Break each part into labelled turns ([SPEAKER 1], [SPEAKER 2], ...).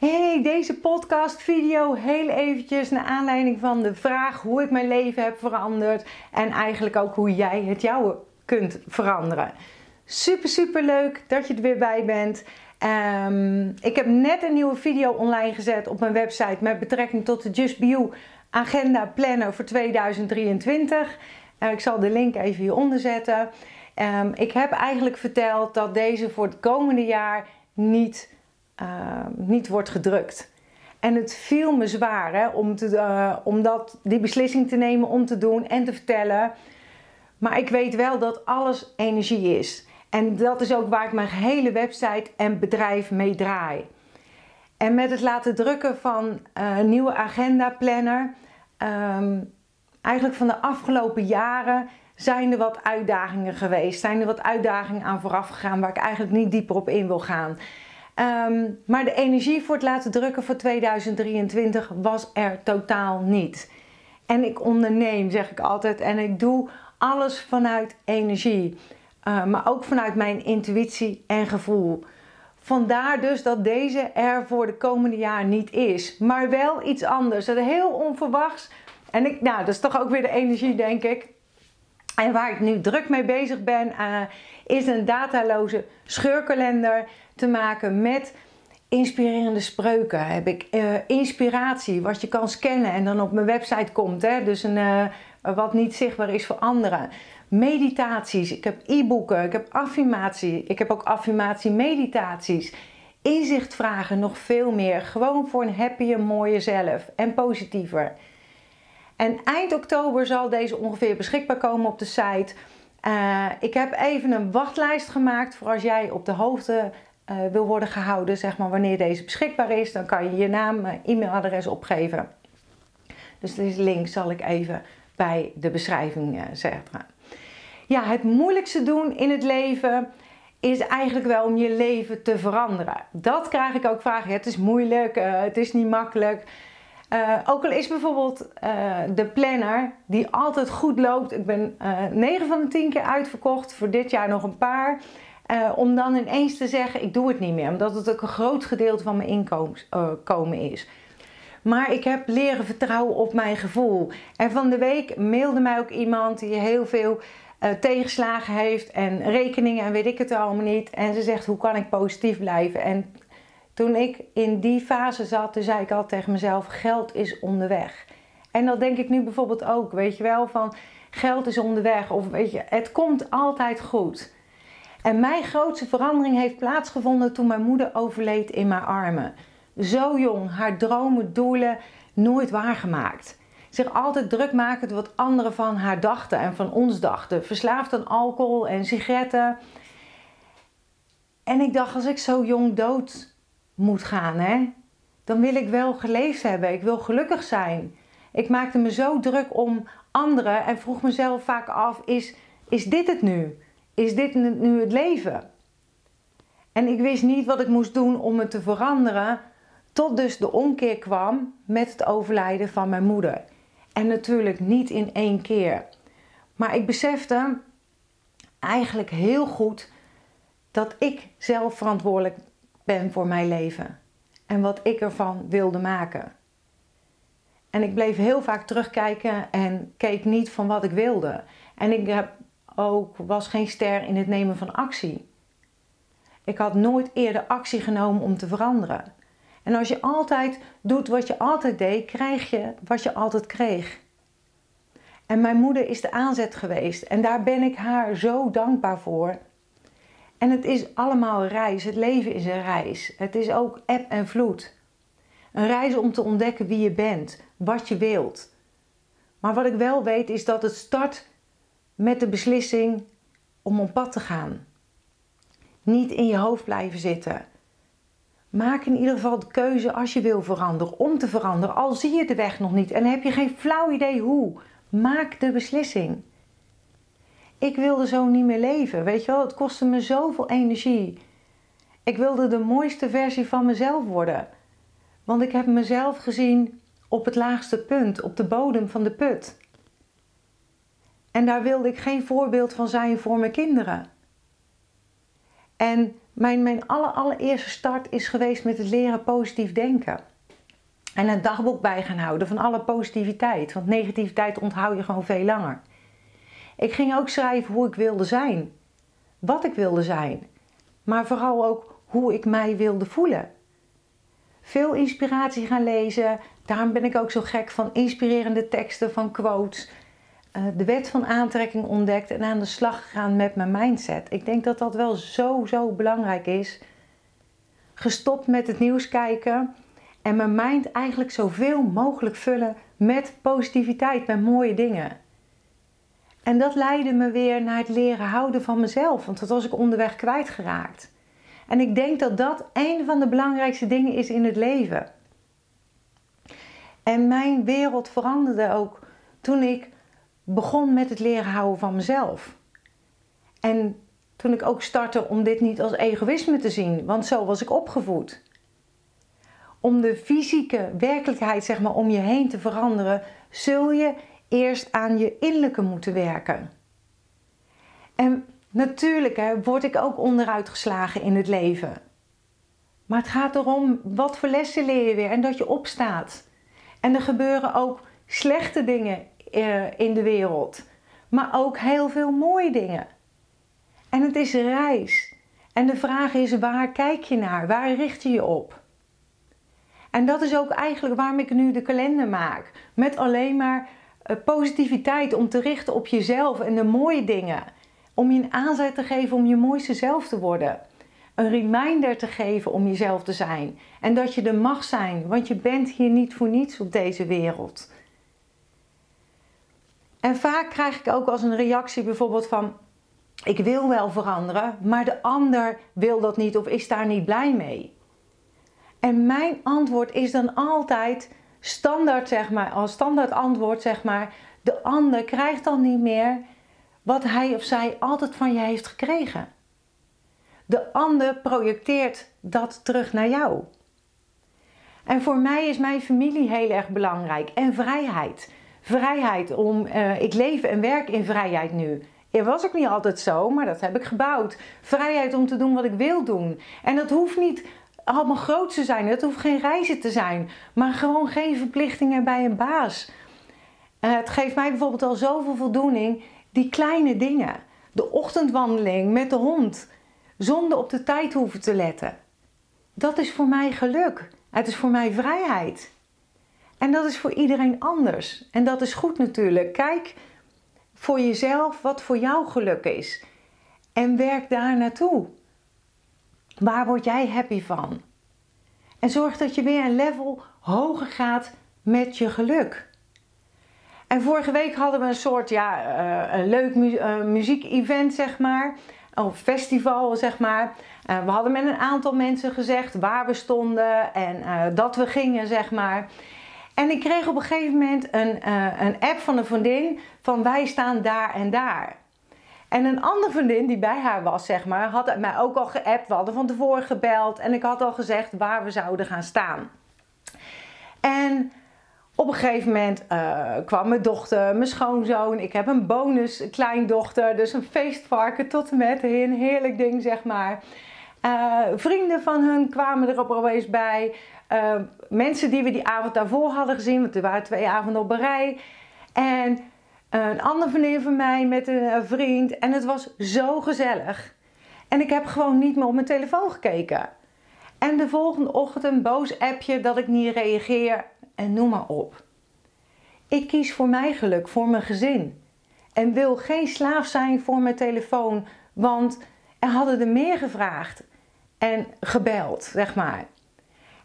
[SPEAKER 1] Hey, deze podcast video heel eventjes naar aanleiding van de vraag hoe ik mijn leven heb veranderd en eigenlijk ook hoe jij het jouwe kunt veranderen. Super, super leuk dat je er weer bij bent. Um, ik heb net een nieuwe video online gezet op mijn website met betrekking tot de Just You agenda planner voor 2023. Uh, ik zal de link even hieronder zetten. Um, ik heb eigenlijk verteld dat deze voor het komende jaar niet uh, niet wordt gedrukt. En het viel me zwaar hè, om, te, uh, om dat, die beslissing te nemen om te doen en te vertellen. Maar ik weet wel dat alles energie is. En dat is ook waar ik mijn hele website en bedrijf mee draai. En met het laten drukken van uh, een nieuwe agenda planner, um, eigenlijk van de afgelopen jaren, zijn er wat uitdagingen geweest. Zijn er wat uitdagingen aan vooraf gegaan waar ik eigenlijk niet dieper op in wil gaan. Um, maar de energie voor het laten drukken voor 2023 was er totaal niet. En ik onderneem, zeg ik altijd, en ik doe alles vanuit energie. Uh, maar ook vanuit mijn intuïtie en gevoel. Vandaar dus dat deze er voor de komende jaar niet is. Maar wel iets anders. Dat heel onverwachts. En ik, nou, dat is toch ook weer de energie, denk ik. En waar ik nu druk mee bezig ben, uh, is een dataloze scheurkalender te maken met inspirerende spreuken. Heb ik uh, inspiratie, wat je kan scannen en dan op mijn website komt. Hè? Dus een, uh, wat niet zichtbaar is voor anderen. Meditaties, ik heb e-boeken, ik heb affirmatie, ik heb ook affirmatie-meditaties. Inzichtvragen, nog veel meer. Gewoon voor een happier, mooie zelf en positiever. En eind oktober zal deze ongeveer beschikbaar komen op de site. Uh, ik heb even een wachtlijst gemaakt voor als jij op de hoogte uh, wil worden gehouden, zeg maar wanneer deze beschikbaar is, dan kan je je naam, uh, e-mailadres opgeven. Dus deze link zal ik even bij de beschrijving uh, zetten. Ja, het moeilijkste doen in het leven is eigenlijk wel om je leven te veranderen. Dat krijg ik ook vragen. Het is moeilijk, het is niet makkelijk. Ook al is bijvoorbeeld de planner die altijd goed loopt. Ik ben uh, 9 van de 10 keer uitverkocht. Voor dit jaar nog een paar. Om dan ineens te zeggen: ik doe het niet meer. Omdat het ook een groot gedeelte van mijn inkomen is. Maar ik heb leren vertrouwen op mijn gevoel. En van de week mailde mij ook iemand die heel veel tegenslagen heeft. En rekeningen en weet ik het allemaal niet. En ze zegt: hoe kan ik positief blijven? En toen ik in die fase zat, toen zei ik al tegen mezelf: geld is onderweg. En dat denk ik nu bijvoorbeeld ook, weet je wel, van geld is onderweg. Of weet je, het komt altijd goed. En mijn grootste verandering heeft plaatsgevonden toen mijn moeder overleed in mijn armen. Zo jong, haar dromen, doelen nooit waargemaakt. Zich altijd druk maken wat anderen van haar dachten en van ons dachten. Verslaafd aan alcohol en sigaretten. En ik dacht, als ik zo jong dood moet gaan, hè? dan wil ik wel geleefd hebben. Ik wil gelukkig zijn. Ik maakte me zo druk om anderen en vroeg mezelf vaak af: is, is dit het nu? Is dit nu het leven? En ik wist niet wat ik moest doen om het te veranderen, tot dus de omkeer kwam met het overlijden van mijn moeder. En natuurlijk niet in één keer. Maar ik besefte eigenlijk heel goed dat ik zelf verantwoordelijk ben voor mijn leven en wat ik ervan wilde maken. En ik bleef heel vaak terugkijken en keek niet van wat ik wilde. En ik heb ook, was geen ster in het nemen van actie. Ik had nooit eerder actie genomen om te veranderen. En als je altijd doet wat je altijd deed, krijg je wat je altijd kreeg. En mijn moeder is de aanzet geweest en daar ben ik haar zo dankbaar voor. En het is allemaal een reis. Het leven is een reis. Het is ook eb en vloed. Een reis om te ontdekken wie je bent, wat je wilt. Maar wat ik wel weet is dat het start met de beslissing om op pad te gaan. Niet in je hoofd blijven zitten. Maak in ieder geval de keuze als je wil veranderen, om te veranderen, al zie je de weg nog niet en heb je geen flauw idee hoe. Maak de beslissing ik wilde zo niet meer leven. Weet je wel, het kostte me zoveel energie. Ik wilde de mooiste versie van mezelf worden. Want ik heb mezelf gezien op het laagste punt, op de bodem van de put. En daar wilde ik geen voorbeeld van zijn voor mijn kinderen. En mijn, mijn aller, allereerste start is geweest met het leren positief denken. En een dagboek bij gaan houden van alle positiviteit. Want negativiteit onthoud je gewoon veel langer. Ik ging ook schrijven hoe ik wilde zijn. Wat ik wilde zijn. Maar vooral ook hoe ik mij wilde voelen. Veel inspiratie gaan lezen. Daarom ben ik ook zo gek van inspirerende teksten, van quotes. Eh, de wet van aantrekking ontdekt en aan de slag gegaan met mijn mindset. Ik denk dat dat wel zo, zo belangrijk is. Gestopt met het nieuws kijken en mijn mind eigenlijk zoveel mogelijk vullen met positiviteit, met mooie dingen. En dat leidde me weer naar het leren houden van mezelf, want dat was ik onderweg kwijtgeraakt. En ik denk dat dat een van de belangrijkste dingen is in het leven. En mijn wereld veranderde ook toen ik begon met het leren houden van mezelf. En toen ik ook startte om dit niet als egoïsme te zien, want zo was ik opgevoed. Om de fysieke werkelijkheid zeg maar, om je heen te veranderen, zul je eerst aan je innerlijke moeten werken. En natuurlijk hè, word ik ook onderuit geslagen in het leven. Maar het gaat erom wat voor lessen leer je weer en dat je opstaat. En er gebeuren ook slechte dingen in de wereld, maar ook heel veel mooie dingen. En het is reis. En de vraag is: waar kijk je naar? Waar richt je je op? En dat is ook eigenlijk waarom ik nu de kalender maak. Met alleen maar eh, positiviteit om te richten op jezelf en de mooie dingen. Om je een aanzet te geven om je mooiste zelf te worden. Een reminder te geven om jezelf te zijn. En dat je er mag zijn, want je bent hier niet voor niets op deze wereld. En vaak krijg ik ook als een reactie bijvoorbeeld van: ik wil wel veranderen, maar de ander wil dat niet of is daar niet blij mee. En mijn antwoord is dan altijd standaard, zeg maar, als standaard antwoord, zeg maar, de ander krijgt dan niet meer wat hij of zij altijd van je heeft gekregen. De ander projecteert dat terug naar jou. En voor mij is mijn familie heel erg belangrijk en vrijheid. Vrijheid om, uh, ik leef en werk in vrijheid nu. Het was ook niet altijd zo, maar dat heb ik gebouwd. Vrijheid om te doen wat ik wil doen. En dat hoeft niet allemaal groot te zijn. Dat hoeft geen reizen te zijn. Maar gewoon geen verplichtingen bij een baas. Uh, het geeft mij bijvoorbeeld al zoveel voldoening. Die kleine dingen. De ochtendwandeling met de hond. Zonder op de tijd hoeven te letten. Dat is voor mij geluk. Het is voor mij vrijheid. En dat is voor iedereen anders. En dat is goed natuurlijk. Kijk voor jezelf wat voor jou geluk is. En werk daar naartoe. Waar word jij happy van? En zorg dat je weer een level hoger gaat met je geluk. En vorige week hadden we een soort, ja, uh, een leuk uh, muziek-event, zeg maar. Of festival, zeg maar. Uh, we hadden met een aantal mensen gezegd waar we stonden en dat we gingen, zeg maar. En ik kreeg op een gegeven moment een, uh, een app van een vriendin van wij staan daar en daar. En een andere vriendin die bij haar was, zeg maar, had mij ook al geappt. We hadden van tevoren gebeld en ik had al gezegd waar we zouden gaan staan. En op een gegeven moment uh, kwam mijn dochter, mijn schoonzoon. Ik heb een bonus kleindochter, dus een feestvarken tot en met. Een heerlijk ding, zeg maar. Uh, vrienden van hun kwamen er op opeens bij. Uh, mensen die we die avond daarvoor hadden gezien, want er waren twee avonden op een rij. En een andere vriendin van mij met een vriend. En het was zo gezellig. En ik heb gewoon niet meer op mijn telefoon gekeken. En de volgende ochtend boos appje dat ik niet reageer en noem maar op. Ik kies voor mijn geluk, voor mijn gezin. En wil geen slaaf zijn voor mijn telefoon, want er hadden er meer gevraagd en gebeld, zeg maar.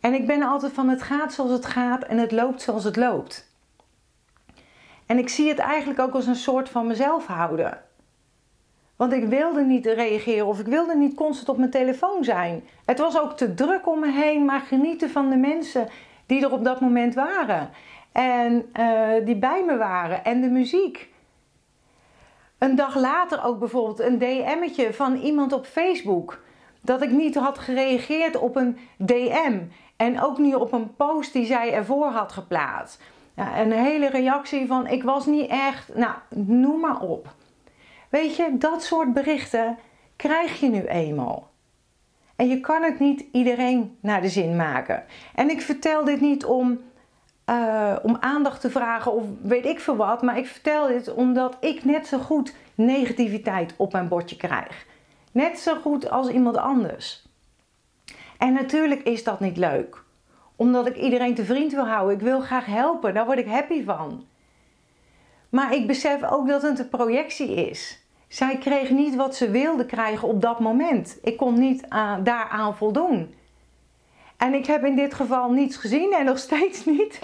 [SPEAKER 1] En ik ben altijd van het gaat zoals het gaat en het loopt zoals het loopt. En ik zie het eigenlijk ook als een soort van mezelf houden. Want ik wilde niet reageren of ik wilde niet constant op mijn telefoon zijn. Het was ook te druk om me heen, maar genieten van de mensen die er op dat moment waren. En uh, die bij me waren. En de muziek. Een dag later ook bijvoorbeeld een DM'tje van iemand op Facebook. Dat ik niet had gereageerd op een DM. En ook niet op een post die zij ervoor had geplaatst. Ja, een hele reactie van ik was niet echt, nou noem maar op. Weet je, dat soort berichten krijg je nu eenmaal. En je kan het niet iedereen naar de zin maken. En ik vertel dit niet om, uh, om aandacht te vragen of weet ik veel wat. Maar ik vertel dit omdat ik net zo goed negativiteit op mijn bordje krijg. Net zo goed als iemand anders. En natuurlijk is dat niet leuk. Omdat ik iedereen te vriend wil houden. Ik wil graag helpen. Daar word ik happy van. Maar ik besef ook dat het een projectie is. Zij kreeg niet wat ze wilde krijgen op dat moment. Ik kon niet aan, daaraan voldoen. En ik heb in dit geval niets gezien en nog steeds niet.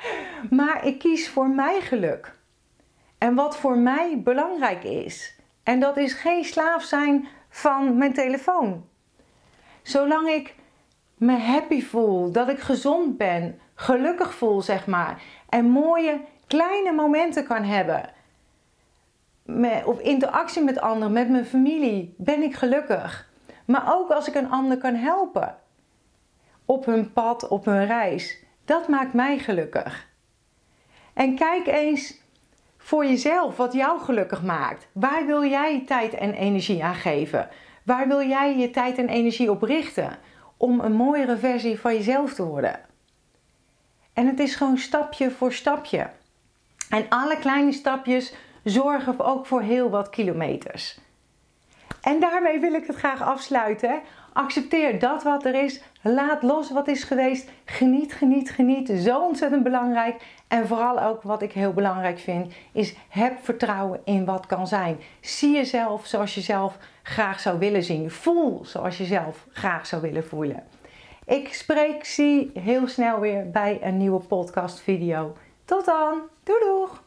[SPEAKER 1] maar ik kies voor mijn geluk. En wat voor mij belangrijk is. En dat is geen slaaf zijn van mijn telefoon. Zolang ik me happy voel, dat ik gezond ben, gelukkig voel, zeg maar, en mooie kleine momenten kan hebben, of interactie met anderen, met mijn familie, ben ik gelukkig. Maar ook als ik een ander kan helpen op hun pad, op hun reis, dat maakt mij gelukkig. En kijk eens voor jezelf wat jou gelukkig maakt. Waar wil jij tijd en energie aan geven? Waar wil jij je tijd en energie op richten om een mooiere versie van jezelf te worden? En het is gewoon stapje voor stapje. En alle kleine stapjes zorgen ook voor heel wat kilometers. En daarmee wil ik het graag afsluiten. Accepteer dat wat er is. Laat los wat is geweest. Geniet, geniet, geniet. Zo ontzettend belangrijk. En vooral ook wat ik heel belangrijk vind, is heb vertrouwen in wat kan zijn. Zie jezelf zoals je zelf graag zou willen zien. Voel zoals je zelf graag zou willen voelen. Ik spreek, zie heel snel weer bij een nieuwe podcast video. Tot dan. Doei doeg!